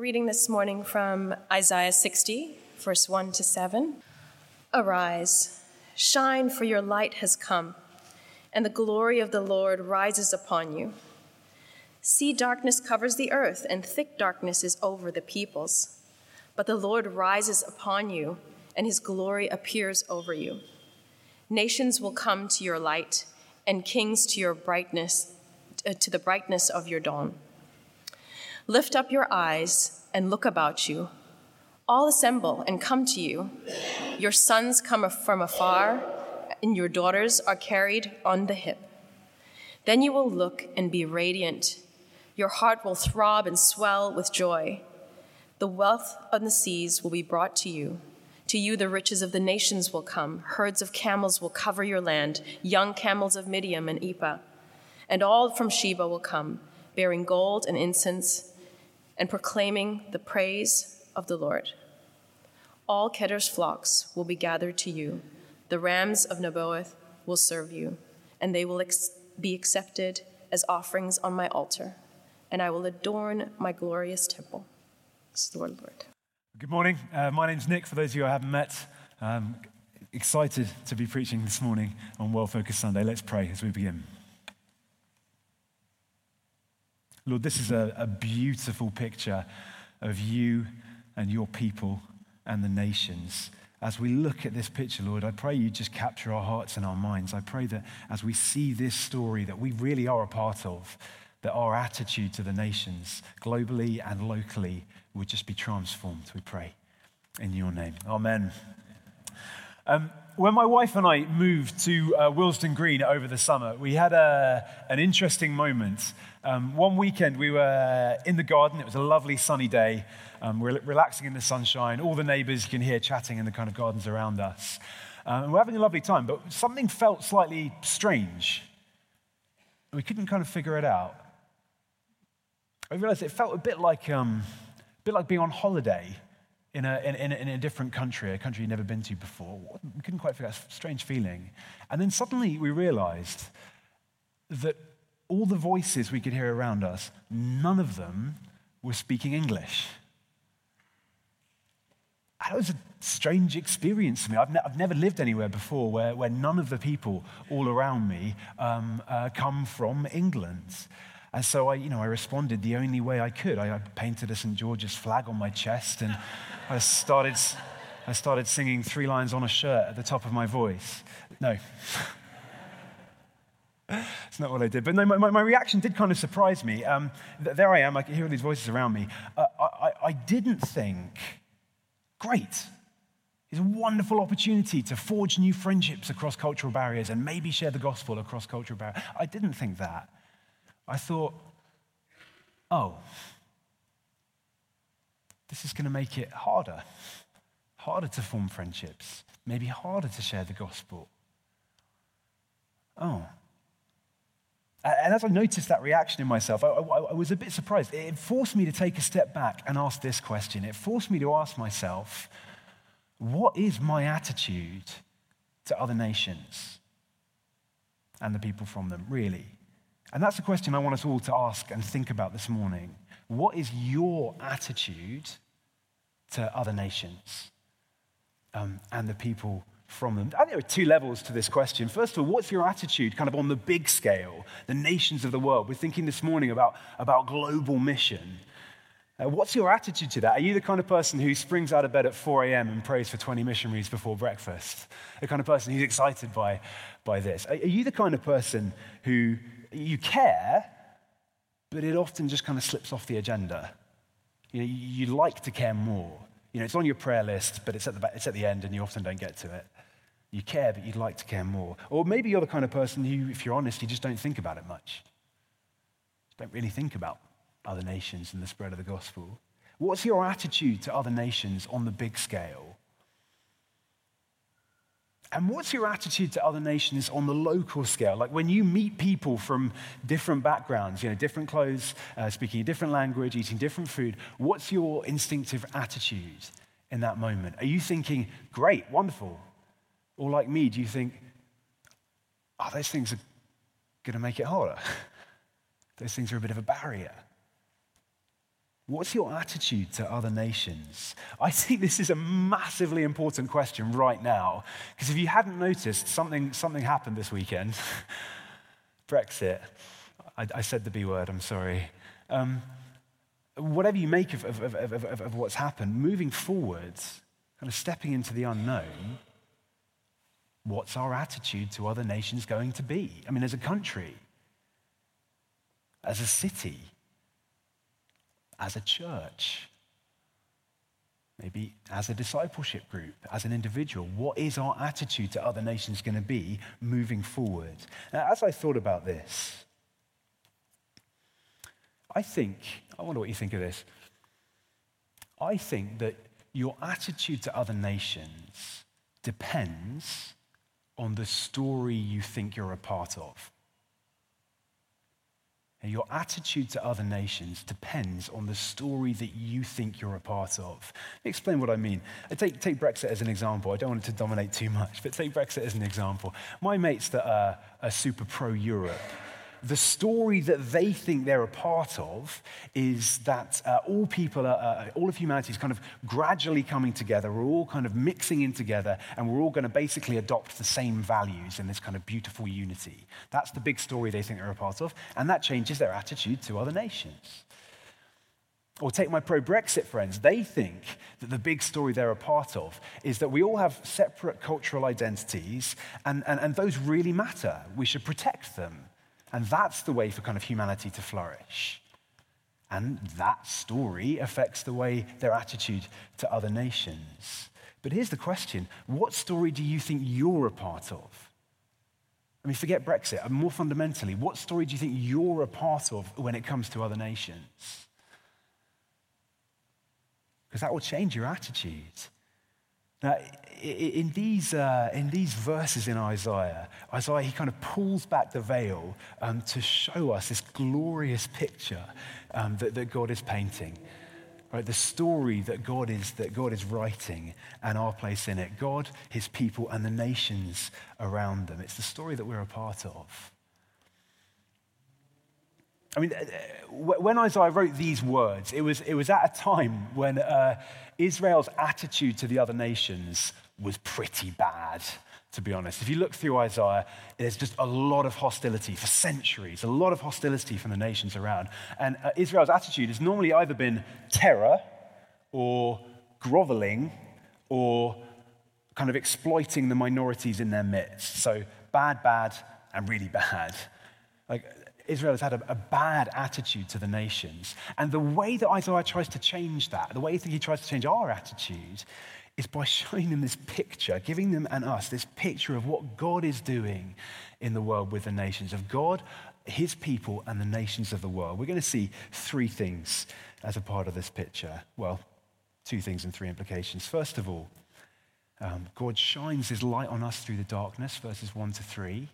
We're reading this morning from Isaiah 60, verse 1 to 7. Arise, shine, for your light has come, and the glory of the Lord rises upon you. See, darkness covers the earth, and thick darkness is over the peoples. But the Lord rises upon you, and his glory appears over you. Nations will come to your light, and kings to your brightness, uh, to the brightness of your dawn. Lift up your eyes and look about you. All assemble and come to you. Your sons come from afar, and your daughters are carried on the hip. Then you will look and be radiant. Your heart will throb and swell with joy. The wealth of the seas will be brought to you. To you, the riches of the nations will come. Herds of camels will cover your land, young camels of Midian and Ephah. And all from Sheba will come, bearing gold and incense and proclaiming the praise of the Lord. All Kedar's flocks will be gathered to you. The rams of Nebaioth will serve you, and they will ex- be accepted as offerings on my altar, and I will adorn my glorious temple. This is the word of the Lord. Good morning. Uh, my name's Nick, for those of you I haven't met. Um, excited to be preaching this morning on World Focus Sunday. Let's pray as we begin. Lord, this is a, a beautiful picture of you and your people and the nations. As we look at this picture, Lord, I pray you just capture our hearts and our minds. I pray that as we see this story that we really are a part of, that our attitude to the nations, globally and locally, would just be transformed, we pray. In your name. Amen. Um, when my wife and I moved to uh, Green over the summer, we had a, an interesting moment. Um, one weekend, we were in the garden. It was a lovely sunny day. Um, we're relaxing in the sunshine. All the neighbors you can hear chatting in the kind of gardens around us. Um, and we're having a lovely time, but something felt slightly strange. We couldn't kind of figure it out. I realized it felt a bit like, um, a bit like being on holiday in a, in, in, a, different country, a country you'd never been to before. We couldn't quite figure out a strange feeling. And then suddenly we realized that all the voices we could hear around us, none of them were speaking English. That was a strange experience for me. I've, ne- I've never lived anywhere before where, where none of the people all around me um, uh, come from England. And so I, you know, I responded the only way I could. I, I painted a St. George's flag on my chest and I started, I started singing three lions on a shirt at the top of my voice. No. It's not what I did. But no, my, my reaction did kind of surprise me. Um, there I am, I can hear all these voices around me. Uh, I, I didn't think, great, it's a wonderful opportunity to forge new friendships across cultural barriers and maybe share the gospel across cultural barriers. I didn't think that. I thought, oh, this is going to make it harder, harder to form friendships, maybe harder to share the gospel. Oh, and as I noticed that reaction in myself, I, I, I, was a bit surprised. It forced me to take a step back and ask this question. It forced me to ask myself, what is my attitude to other nations and the people from them, really? And that's a question I want us all to ask and think about this morning. What is your attitude to other nations um, and the people from them? I think there are two levels to this question. First of all, what's your attitude kind of on the big scale, the nations of the world? We're thinking this morning about, about global mission. Uh, what's your attitude to that? Are you the kind of person who springs out of bed at 4 a.m. and prays for 20 missionaries before breakfast? The kind of person who's excited by, by this? Are, are you the kind of person who you care, but it often just kind of slips off the agenda? You know, you like to care more. You know, it's on your prayer list, but it's at, the, it's at the end and you often don't get to it. You care, but you'd like to care more. Or maybe you're the kind of person who, if you're honest, you just don't think about it much. Don't really think about other nations and the spread of the gospel. What's your attitude to other nations on the big scale? And what's your attitude to other nations on the local scale? Like when you meet people from different backgrounds, you know, different clothes, uh, speaking a different language, eating different food, what's your instinctive attitude in that moment? Are you thinking, great, wonderful? Or like me, do you think, oh, those things are going to make it harder? those things are a bit of a barrier. What's your attitude to other nations? I think this is a massively important question right now, because if you hadn't noticed, something, something happened this weekend. Brexit. I, I, said the B word, I'm sorry. Um, whatever you make of, of, of, of, what's happened, moving forwards, kind of stepping into the unknown, what's our attitude to other nations going to be? I mean, as a country, as a city, as a church, maybe as a discipleship group, as an individual, what is our attitude to other nations going to be moving forward? Now, as I thought about this, I think, I wonder what you think of this. I think that your attitude to other nations depends on the story you think you're a part of. And your attitude to other nations depends on the story that you think you're a part of. Let me explain what I mean. I take, take Brexit as an example. I don't want it to dominate too much, but take Brexit as an example. My mates that are, are super pro Europe, the story that they think they're a part of is that uh, all people, are, uh, all of humanity is kind of gradually coming together. We're all kind of mixing in together, and we're all going to basically adopt the same values in this kind of beautiful unity. That's the big story they think they're a part of, and that changes their attitude to other nations. Or take my pro Brexit friends, they think that the big story they're a part of is that we all have separate cultural identities, and, and, and those really matter. We should protect them. And that's the way for kind of humanity to flourish. And that story affects the way their attitude to other nations. But here's the question what story do you think you're a part of? I mean, forget Brexit. More fundamentally, what story do you think you're a part of when it comes to other nations? Because that will change your attitude. Now, in these, uh, in these verses in Isaiah, Isaiah, he kind of pulls back the veil um, to show us this glorious picture um, that, that God is painting. Right, the story that God is that God is writing and our place in it. God, his people, and the nations around them. It's the story that we're a part of. I mean, uh, when Isaiah wrote these words, it was, it was at a time when uh, Israel's attitude to the other nations was pretty bad, to be honest. If you look through Isaiah, there's just a lot of hostility for centuries, a lot of hostility from the nations around. And uh, Israel's attitude has normally either been terror or groveling or kind of exploiting the minorities in their midst. So bad, bad, and really bad. Like Israel has had a, a, bad attitude to the nations. And the way that Isaiah tries to change that, the way that he tries to change our attitude, is by showing them this picture, giving them and us this picture of what God is doing in the world with the nations, of God, his people, and the nations of the world. We're going to see three things as a part of this picture. Well, two things and three implications. First of all, um, God shines his light on us through the darkness, verses 1 to 3.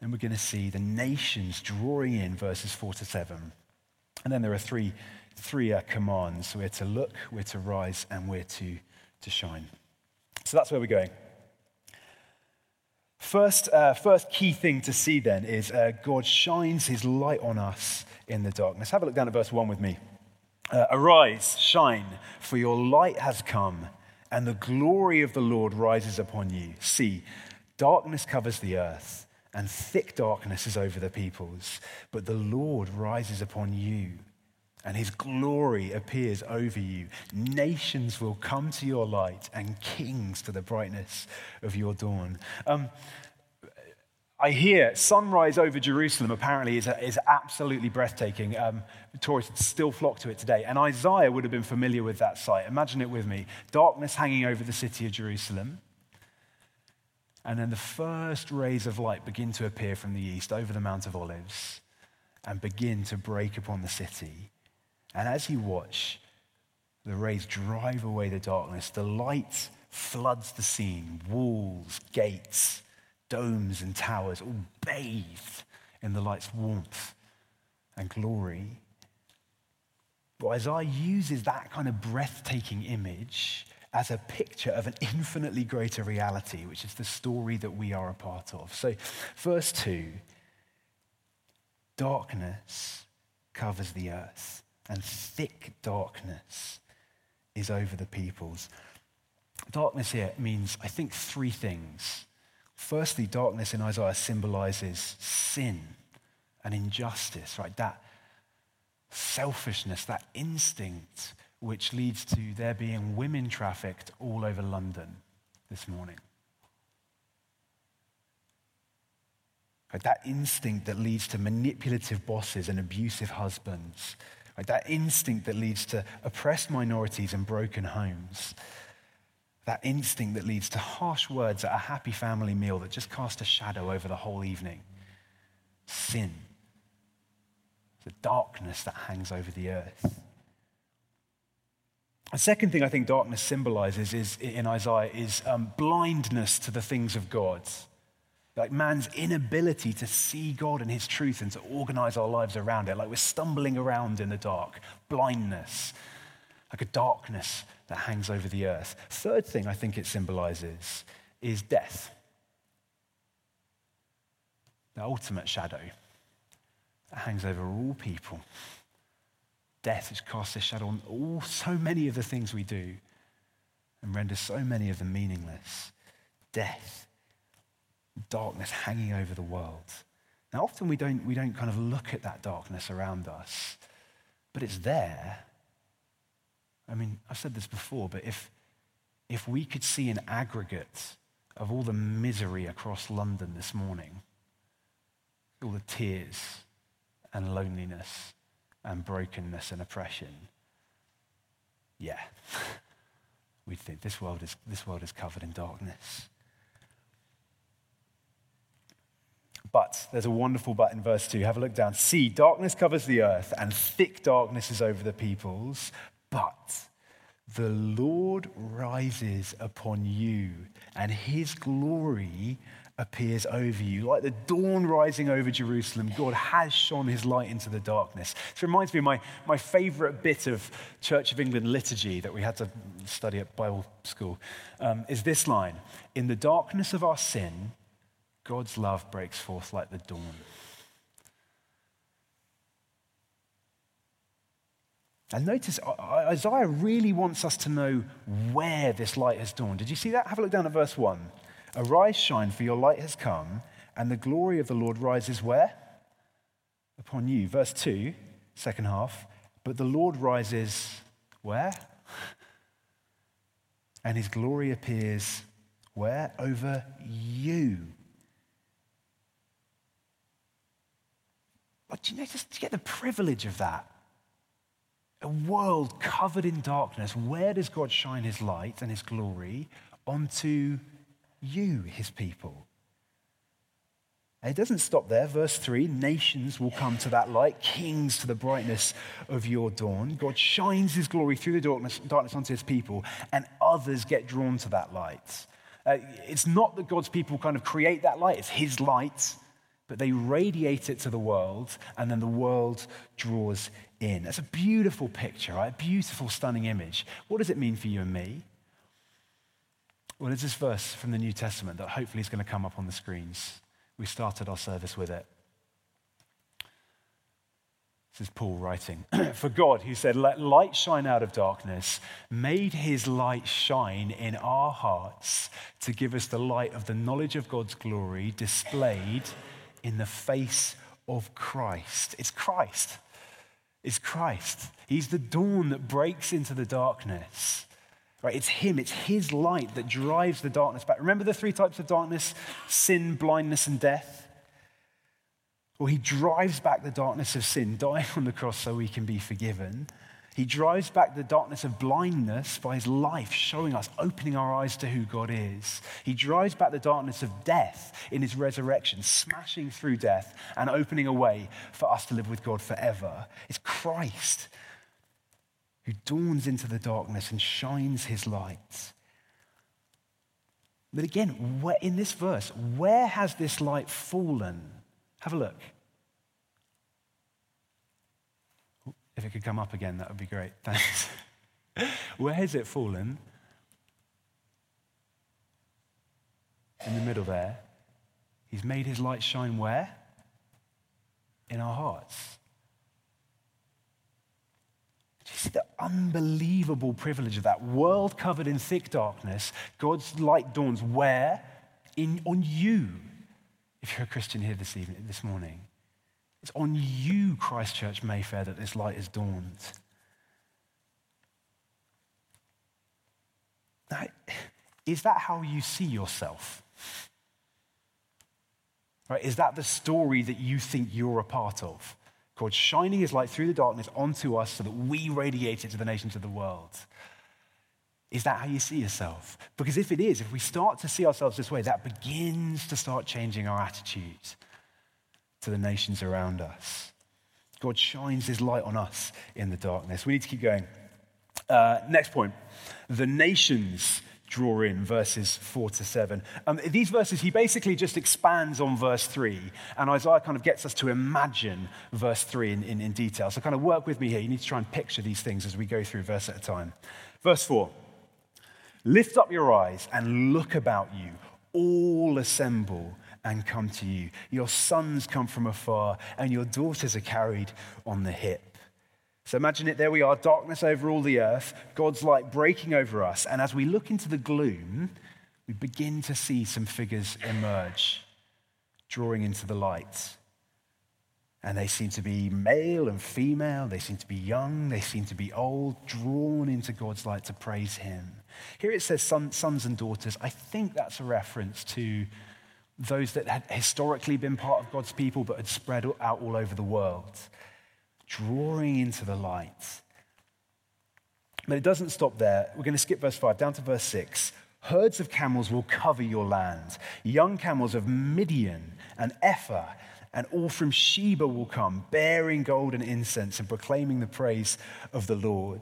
Then we're going to see the nations drawing in verses 4 to 7. And then there are three, three uh, commands we're to look, we're to rise, and we're to, to shine. So that's where we're going. First, uh, first key thing to see then is uh, God shines his light on us in the darkness. Have a look down at verse 1 with me. Uh, Arise, shine, for your light has come, and the glory of the Lord rises upon you. See, darkness covers the earth and thick darkness is over the peoples. But the Lord rises upon you, and his glory appears over you. Nations will come to your light, and kings to the brightness of your dawn. Um, I hear sunrise over Jerusalem apparently is, is absolutely breathtaking. Um, tourists still flock to it today. And Isaiah would have been familiar with that sight. Imagine it with me darkness hanging over the city of Jerusalem. And then the first rays of light begin to appear from the east over the Mount of Olives and begin to break upon the city. And as you watch, the rays drive away the darkness. The light floods the scene walls, gates, domes, and towers, all bathed in the light's warmth and glory. But Isaiah uses that kind of breathtaking image as a picture of an infinitely greater reality, which is the story that we are a part of. So, verse 2 darkness covers the earth. and thick darkness is over the peoples. Darkness here means, I think, three things. Firstly, darkness in Isaiah symbolizes sin and injustice, right? That selfishness, that instinct which leads to there being women trafficked all over London this morning. Right? That instinct that leads to manipulative bosses and abusive husbands. Right? That instinct that leads to oppressed minorities and broken homes. That instinct that leads to harsh words at a happy family meal that just cast a shadow over the whole evening. Sin. The darkness that hangs over the earth. The second thing I think darkness symbolizes is, in Isaiah is um, blindness to the things of God. Like man's inability to see God and his truth and to organize our lives around it. Like we're stumbling around in the dark. Blindness. Like a darkness that hangs over the earth. Third thing I think it symbolizes is death. The ultimate shadow that hangs over all people. Death which casts a shadow on all so many of the things we do and renders so many of them meaningless. Death, darkness hanging over the world. Now, often we don't, we don't kind of look at that darkness around us, but it's there I mean, I've said this before, but if, if we could see an aggregate of all the misery across London this morning, all the tears and loneliness and brokenness and oppression, yeah, we'd think this world is, this world is covered in darkness. But there's a wonderful but in verse 2. Have a look down. See, darkness covers the earth, and thick darkness is over the peoples. But the Lord rises upon you, and his glory appears over you. Like the dawn rising over Jerusalem, God has shone his light into the darkness. This reminds me of my, my favorite bit of Church of England liturgy that we had to study at Bible school um, is this line In the darkness of our sin, God's love breaks forth like the dawn. And notice, Isaiah really wants us to know where this light has dawned. Did you see that? Have a look down at verse 1. Arise, shine, for your light has come, and the glory of the Lord rises where? Upon you. Verse 2, second half. But the Lord rises where? And his glory appears where? Over you. But do you notice, you get the privilege of that? a world covered in darkness, where does God shine his light and his glory? Onto you, his people. And it doesn't stop there. Verse 3 nations will come to that light, kings to the brightness of your dawn. God shines his glory through the darkness, darkness onto his people, and others get drawn to that light. Uh, it's not that God's people kind of create that light, it's his light, but they radiate it to the world, and then the world draws in. That's a beautiful picture, right? A beautiful, stunning image. What does it mean for you and me? Well, it's this verse from the New Testament that hopefully is going to come up on the screens. We started our service with it. This is Paul writing. For God, who said, Let light shine out of darkness, made his light shine in our hearts to give us the light of the knowledge of God's glory displayed in the face of Christ. It's Christ It's Christ. He's the dawn that breaks into the darkness. Right? It's Him, it's His light that drives the darkness back. Remember the three types of darkness sin, blindness, and death? Well, He drives back the darkness of sin, dying on the cross so we can be forgiven. He drives back the darkness of blindness by his life, showing us, opening our eyes to who God is. He drives back the darkness of death in his resurrection, smashing through death and opening a way for us to live with God forever. It's Christ who dawns into the darkness and shines his light. But again, in this verse, where has this light fallen? Have a look. If it could come up again, that would be great. Thanks. Where has it fallen? In the middle there. He's made his light shine where? In our hearts. Unbelievable privilege of that world covered in thick darkness, God's light dawns where? In, on you, if you're a Christian here this evening, this morning. It's on you, Christchurch Mayfair, that this light has dawned. Now, is that how you see yourself? Right? Is that the story that you think you're a part of? God shining his light through the darkness onto us so that we radiate it to the nations of the world. Is that how you see yourself? Because if it is, if we start to see ourselves this way, that begins to start changing our attitude to the nations around us. God shines his light on us in the darkness. We need to keep going. Uh, next point the nations draw in verses 4 to 7. Um, these verses, he basically just expands on verse 3, and Isaiah kind of gets us to imagine verse 3 in, in, in, detail. So, kind of work with me here. You need to try and picture these things as we go through verse at a time. Verse 4 Lift up your eyes and look about you, all assemble and come to you. Your sons come from afar, and your daughters are carried on the hip. So imagine it, there we are, darkness over all the earth, God's light breaking over us. And as we look into the gloom, we begin to see some figures emerge, drawing into the light. And they seem to be male and female, they seem to be young, they seem to be old, drawn into God's light to praise Him. Here it says son, sons and daughters. I think that's a reference to those that had historically been part of God's people but had spread out all over the world drawing into the light. But it doesn't stop there. We're going to skip verse 5 down to verse 6. Herds of camels will cover your land. Young camels of Midian and Ephah and all from Sheba will come, bearing gold and incense and proclaiming the praise of the Lord.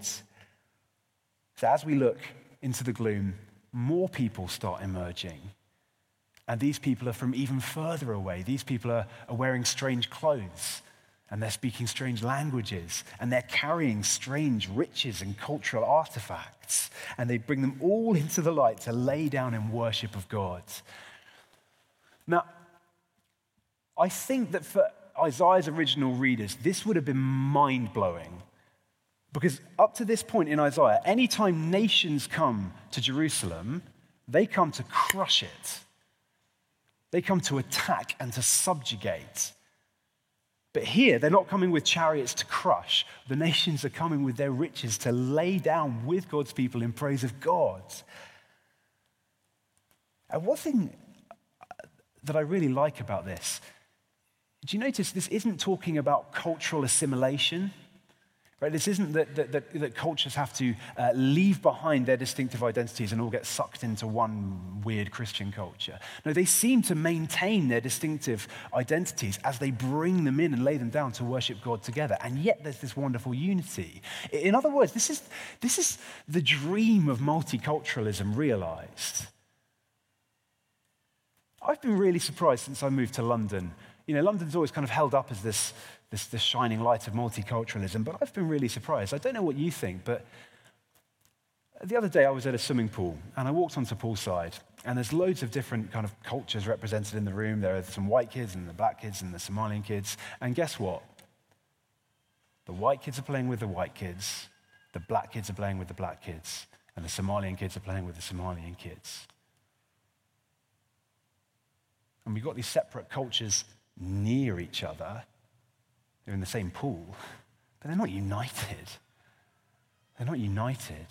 So as we look into the gloom, more people start emerging. And these people are from even further away. These people are, are wearing strange clothes and they're speaking strange languages, and they're carrying strange riches and cultural artifacts, and they bring them all into the light to lay down in worship of God. Now, I think that for Isaiah's original readers, this would have been mind blowing. Because up to this point in Isaiah, anytime nations come to Jerusalem, they come to crush it. They come to attack and to subjugate. But here, they're not coming with chariots to crush. The nations are coming with their riches to lay down with God's people in praise of God. And one thing that I really like about this, do you notice this isn't talking about cultural assimilation? Right? This isn't that, that, that, that cultures have to uh, leave behind their distinctive identities and all get sucked into one weird Christian culture. No, they seem to maintain their distinctive identities as they bring them in and lay them down to worship God together. And yet there's this wonderful unity. In other words, this is, this is the dream of multiculturalism realized. I've been really surprised since I moved to London. You know, London's always kind of held up as this this, this shining light of multiculturalism. But I've been really surprised. I don't know what you think, but the other day I was at a swimming pool and I walked onto poolside and there's loads of different kind of cultures represented in the room. There are some white kids and the black kids and the Somalian kids. And guess what? The white kids are playing with the white kids, the black kids are playing with the black kids, and the Somalian kids are playing with the Somalian kids. And we've got these separate cultures near each other, they're in the same pool, but they're not united. They're not united.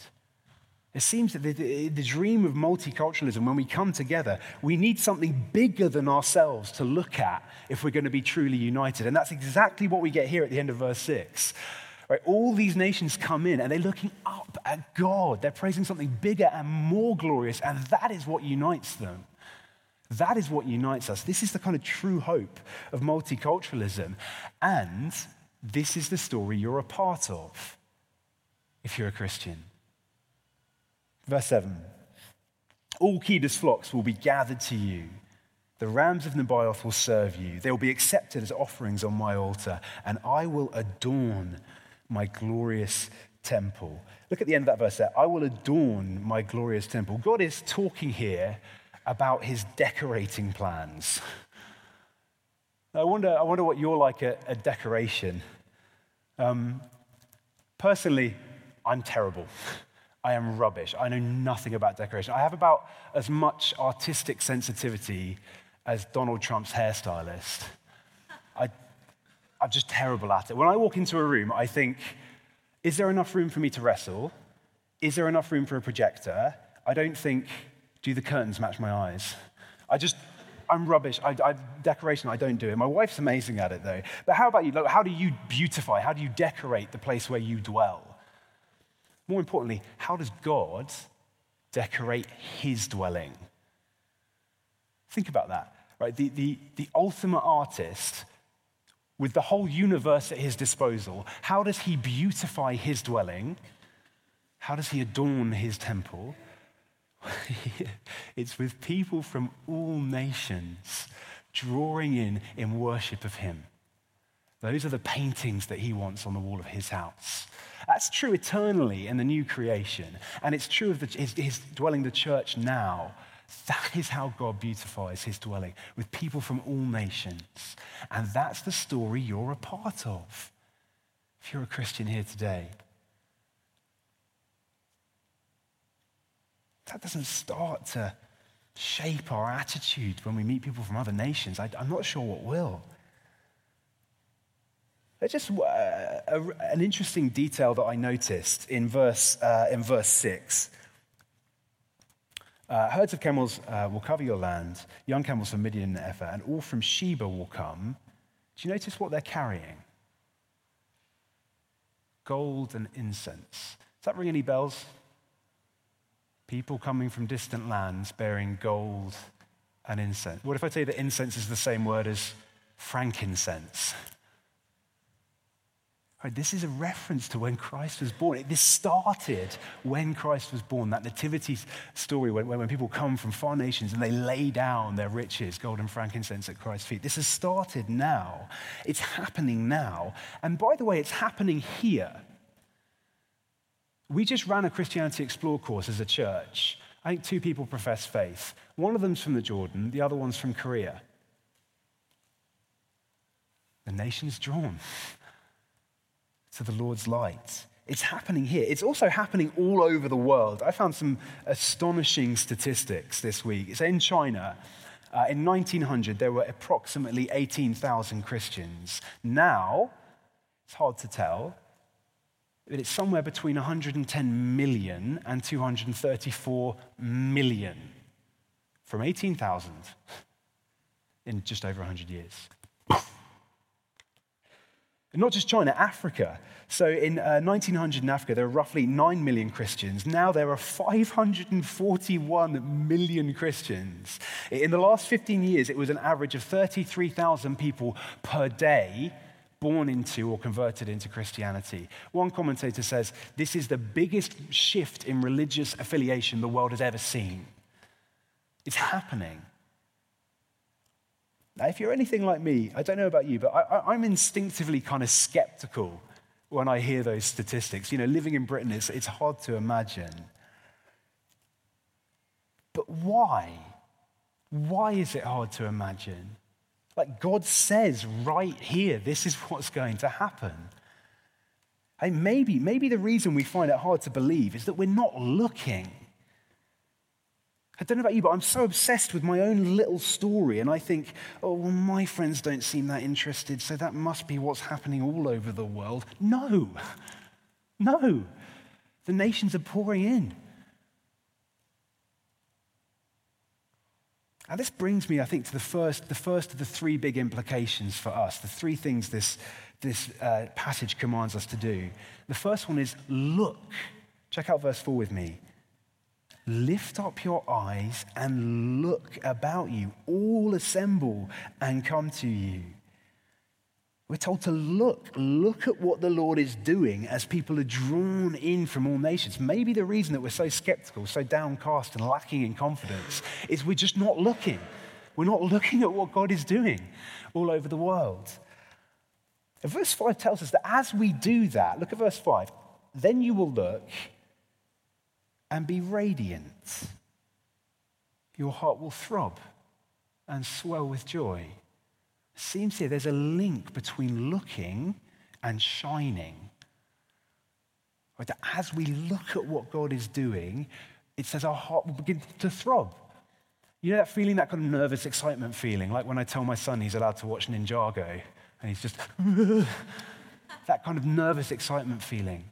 It seems that the, the, dream of multiculturalism, when we come together, we need something bigger than ourselves to look at if we're going to be truly united. And that's exactly what we get here at the end of verse 6. Right? All these nations come in and they're looking up at God. They're praising something bigger and more glorious, and that is what unites them. That is what unites us. This is the kind of true hope of multiculturalism. And this is the story you're a part of if you're a Christian. Verse 7 All Kedars flocks will be gathered to you. The rams of Nebaioth will serve you. They will be accepted as offerings on my altar, and I will adorn my glorious temple. Look at the end of that verse there. I will adorn my glorious temple. God is talking here about his decorating plans. I wonder, I wonder what you're like at, a decoration. Um, personally, I'm terrible. I am rubbish. I know nothing about decoration. I have about as much artistic sensitivity as Donald Trump's hairstylist. I, I'm just terrible at it. When I walk into a room, I think, is there enough room for me to wrestle? Is there enough room for a projector? I don't think, do the curtains match my eyes? I just, I'm rubbish. I, I, decoration, I don't do it. My wife's amazing at it, though. But how about you? How do you beautify? How do you decorate the place where you dwell? More importantly, how does God decorate his dwelling? Think about that, right? The, the, the ultimate artist with the whole universe at his disposal, how does he beautify his dwelling? How does he adorn his temple? it's with people from all nations drawing in in worship of him. Those are the paintings that he wants on the wall of his house. That's true eternally in the new creation. And it's true of the, his, his dwelling, the church now. That is how God beautifies his dwelling with people from all nations. And that's the story you're a part of. If you're a Christian here today, that doesn't start to shape our attitude when we meet people from other nations. I, am not sure what will. Just uh, a, an interesting detail that I noticed in verse, uh, in verse 6. Uh, herds of camels uh, will cover your land, young camels from Midian and Ephah, and all from Sheba will come. Do you notice what they're carrying? Gold and incense. Does that ring any bells? People coming from distant lands bearing gold and incense. What if I tell you that incense is the same word as frankincense? Right, this is a reference to when Christ was born. This started when Christ was born, that nativity story when, when people come from far nations and they lay down their riches, gold and frankincense at Christ's feet. This has started now. It's happening now. And by the way, it's happening here. We just ran a Christianity Explored course as a church. I think two people profess faith. One of them's from the Jordan, the other one's from Korea. The nation's drawn to the Lord's light. It's happening here. It's also happening all over the world. I found some astonishing statistics this week. It's in China. Uh, in 1900, there were approximately 18,000 Christians. Now, it's hard to tell, but it's somewhere between 110 million and 234 million from 18,000 in just over 100 years. And not just China, Africa. So in uh, 1900 in Africa, there were roughly 9 million Christians. Now there are 541 million Christians. In the last 15 years, it was an average of 33,000 people per day born into or converted into Christianity. One commentator says this is the biggest shift in religious affiliation the world has ever seen. It's happening. Now, if you're anything like me, I don't know about you, but I, am instinctively kind of skeptical when I hear those statistics. You know, living in Britain, it's, it's hard to imagine. But why? Why is it hard to imagine? Like God says right here, this is what's going to happen. And maybe, maybe the reason we find it hard to believe is that we're not looking. I don't know about you, but I'm so obsessed with my own little story, and I think, oh, well, my friends don't seem that interested, so that must be what's happening all over the world. No, no. The nations are pouring in. And this brings me, I think, to the first, the first of the three big implications for us, the three things this, this uh, passage commands us to do. The first one is look. Check out verse 4 with me. Lift up your eyes and look about you. All assemble and come to you. We're told to look, look at what the Lord is doing as people are drawn in from all nations. Maybe the reason that we're so skeptical, so downcast, and lacking in confidence is we're just not looking. We're not looking at what God is doing all over the world. Verse 5 tells us that as we do that, look at verse 5, then you will look and be radiant. Your heart will throb and swell with joy. Seems here there's a link between looking and shining. Right? That as we look at what God is doing, it says our heart will begin to throb. You know that feeling, that kind of nervous excitement feeling, like when I tell my son he's allowed to watch Ninjago and he's just that kind of nervous excitement feeling.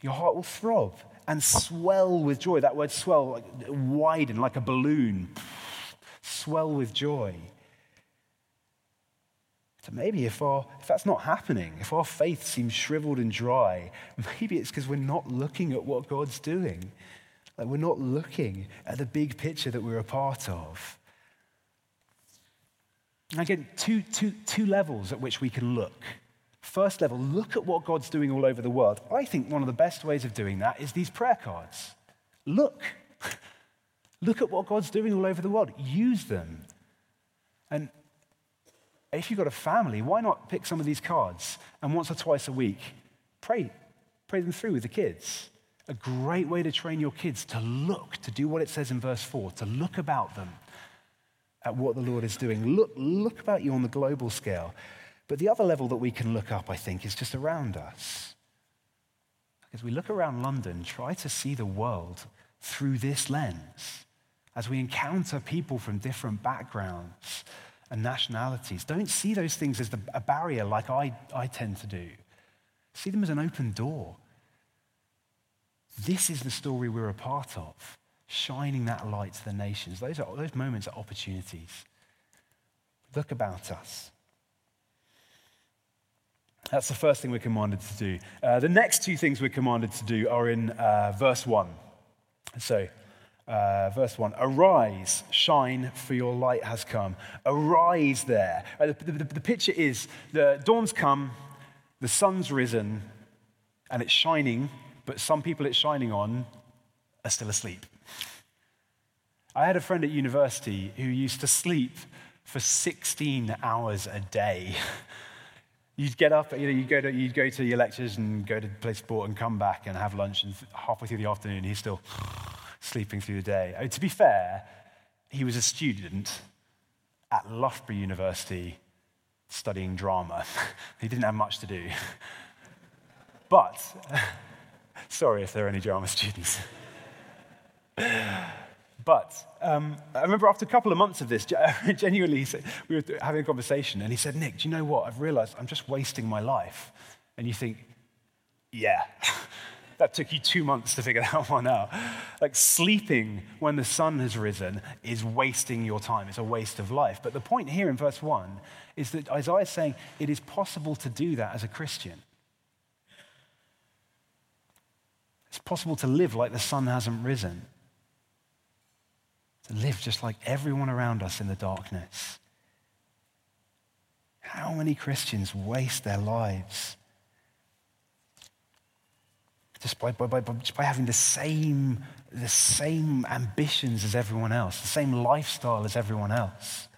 Your heart will throb and swell with joy. That word swell, like widen like a balloon, swell with joy. So maybe if, our, if that's not happening, if our faith seems shriveled and dry, maybe it's because we're not looking at what God's doing. Like we're not looking at the big picture that we're a part of. And again, two, two, two levels at which we can look. First level, look at what God's doing all over the world. I think one of the best ways of doing that is these prayer cards. Look. look at what God's doing all over the world. Use them. And if you've got a family, why not pick some of these cards and once or twice a week pray, pray them through with the kids? A great way to train your kids to look, to do what it says in verse 4, to look about them at what the Lord is doing. Look, look about you on the global scale. But the other level that we can look up, I think, is just around us. As we look around London, try to see the world through this lens. As we encounter people from different backgrounds, and nationalities. Don't see those things as the, a barrier like I, I tend to do. See them as an open door. This is the story we're a part of, shining that light to the nations. Those, are, those moments are opportunities. Look about us. That's the first thing we're commanded to do. Uh, the next two things we're commanded to do are in uh, verse 1. So, uh, verse 1 Arise, shine, for your light has come. Arise there. Uh, the, the, the picture is the dawn's come, the sun's risen, and it's shining, but some people it's shining on are still asleep. I had a friend at university who used to sleep for 16 hours a day. You'd get up, you know, you'd go, to, you'd go to your lectures and go to play sport and come back and have lunch, and halfway through the afternoon, he's still sleeping through the day. I mean, to be fair, he was a student at Loughborough University studying drama. he didn't have much to do. But, sorry if there are any drama students. But um, I remember after a couple of months of this, genuinely, we were having a conversation, and he said, Nick, do you know what? I've realized I'm just wasting my life. And you think, yeah. That took you two months to figure that one out. Like sleeping when the sun has risen is wasting your time. It's a waste of life. But the point here in verse 1 is that Isaiah is saying it is possible to do that as a Christian. It's possible to live like the sun hasn't risen, to live just like everyone around us in the darkness. How many Christians waste their lives just by, by, by, just by having the same, the same ambitions as everyone else, the same lifestyle as everyone else,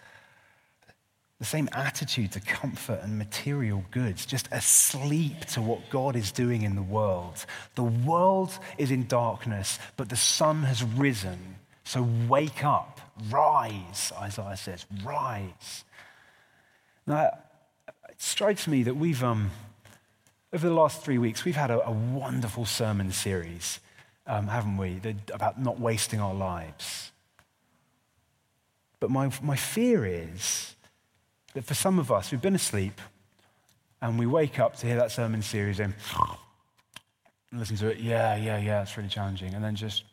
the same attitude to comfort and material goods, just asleep to what God is doing in the world. The world is in darkness, but the sun has risen. So wake up, rise, Isaiah says, rise. Now, it strikes me that we've. Um, over the last three weeks, we've had a, a wonderful sermon series, um, haven't we, about not wasting our lives. But my, my fear is that for some of us, we've been asleep and we wake up to hear that sermon series and listen to it. Yeah, yeah, yeah, it's really challenging. And then just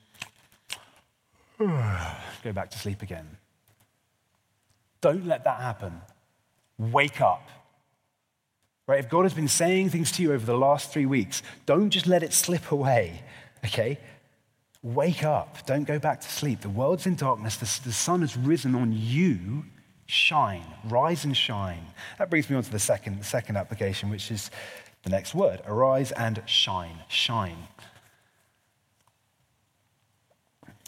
go back to sleep again. Don't let that happen. Wake up. Right? If God has been saying things to you over the last three weeks, don't just let it slip away, okay? Wake up. Don't go back to sleep. The world's in darkness. The, the sun has risen on you. Shine. Rise and shine. That brings me on to the second, the second application, which is the next word arise and shine. Shine.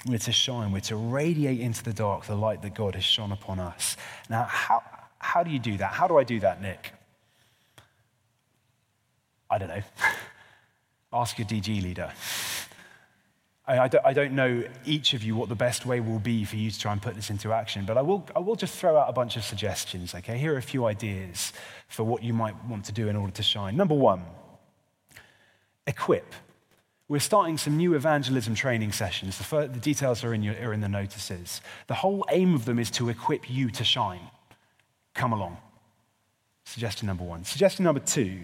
We're to shine. We're to radiate into the dark the light that God has shone upon us. Now, how, how do you do that? How do I do that, Nick? I don't know. Ask your DG leader. I, I, don't, know each of you what the best way will be for you to try and put this into action, but I will, I will just throw out a bunch of suggestions, okay? Here are a few ideas for what you might want to do in order to shine. Number one, equip. We're starting some new evangelism training sessions. The, fir- the details are in, your, are in the notices. The whole aim of them is to equip you to shine. Come along. Suggestion number one. Suggestion number two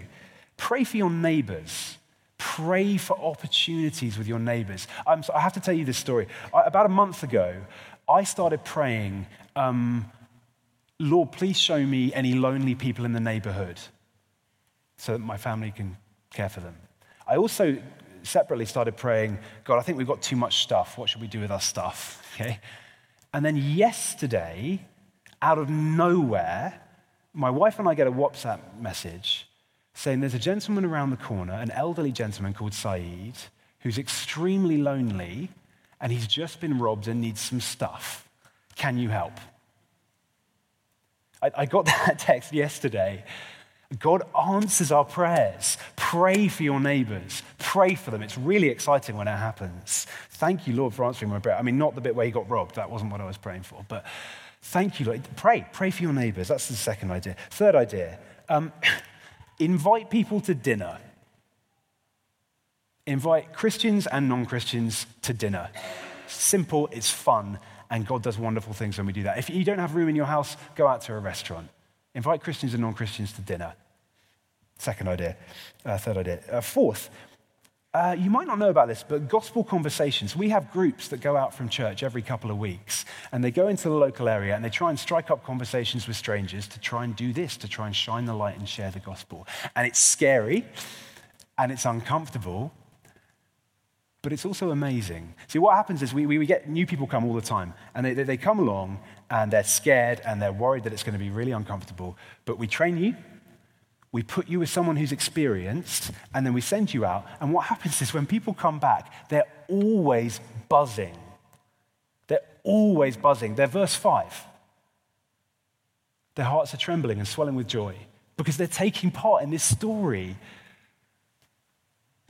pray for your neighbors. Pray for opportunities with your neighbors. Um, so I have to tell you this story. I, about a month ago, I started praying, um, Lord, please show me any lonely people in the neighborhood so that my family can care for them. I also separately started praying, God, I think we've got too much stuff. What should we do with our stuff? Okay. And then yesterday, out of nowhere, my wife and I get a WhatsApp message saying there's a gentleman around the corner, an elderly gentleman called Saeed, who's extremely lonely and he's just been robbed and needs some stuff. Can you help? I, I got that text yesterday. God answers our prayers. Pray for your neighbors. Pray for them. It's really exciting when it happens. Thank you, Lord, for answering my prayer. I mean, not the bit where he got robbed. That wasn't what I was praying for. But thank you, Lord. Pray. Pray for your neighbors. That's the second idea. Third idea um, invite people to dinner. Invite Christians and non Christians to dinner. Simple, it's fun, and God does wonderful things when we do that. If you don't have room in your house, go out to a restaurant. Invite Christians and non Christians to dinner. Second idea. Uh, third idea. Uh, fourth, uh, you might not know about this, but gospel conversations. We have groups that go out from church every couple of weeks, and they go into the local area and they try and strike up conversations with strangers to try and do this, to try and shine the light and share the gospel. And it's scary and it's uncomfortable, but it's also amazing. See, what happens is we, we get new people come all the time, and they, they come along and they're scared and they're worried that it's going to be really uncomfortable. But we train you, we put you with someone who's experienced, and then we send you out. And what happens is when people come back, they're always buzzing. They're always buzzing. They're verse 5. Their hearts are trembling and swelling with joy because they're taking part in this story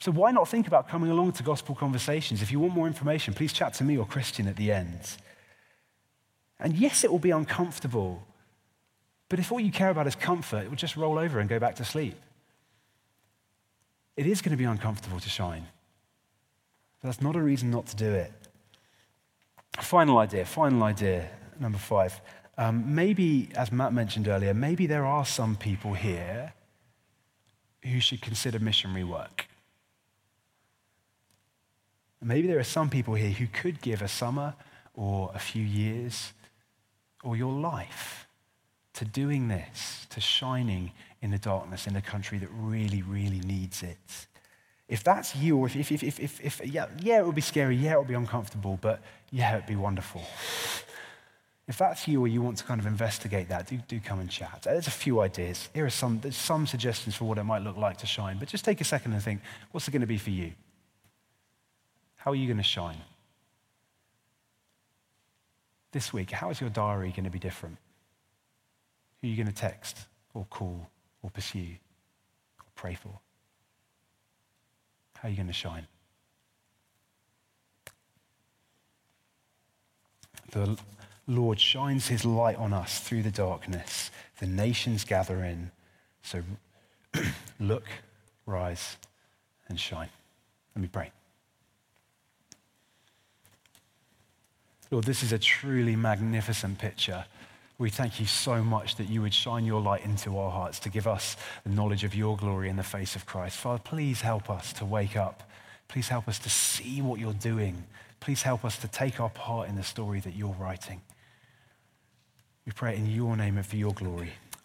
so, why not think about coming along to gospel conversations? If you want more information, please chat to me or Christian at the end. And yes, it will be uncomfortable. But if all you care about is comfort, it will just roll over and go back to sleep. It is going to be uncomfortable to shine. But that's not a reason not to do it. Final idea, final idea, number five. Um, maybe, as Matt mentioned earlier, maybe there are some people here who should consider missionary work. Maybe there are some people here who could give a summer or a few years or your life to doing this, to shining in the darkness in a country that really, really needs it. If that's you, or if, if, if, if, if yeah, yeah, it would be scary, yeah, it would be uncomfortable, but yeah, it would be wonderful. If that's you or you want to kind of investigate that, do, do come and chat. There's a few ideas. Here are some, there's some suggestions for what it might look like to shine, but just take a second and think, what's it going to be for you? How are you going to shine? This week, how is your diary going to be different? Who are you going to text or call or pursue or pray for? How are you going to shine? The Lord shines his light on us through the darkness. The nations gather in. So look, rise, and shine. Let me pray. Lord, this is a truly magnificent picture. We thank you so much that you would shine your light into our hearts to give us the knowledge of your glory in the face of Christ. Father, please help us to wake up. Please help us to see what you're doing. Please help us to take our part in the story that you're writing. We pray in your name and for your glory.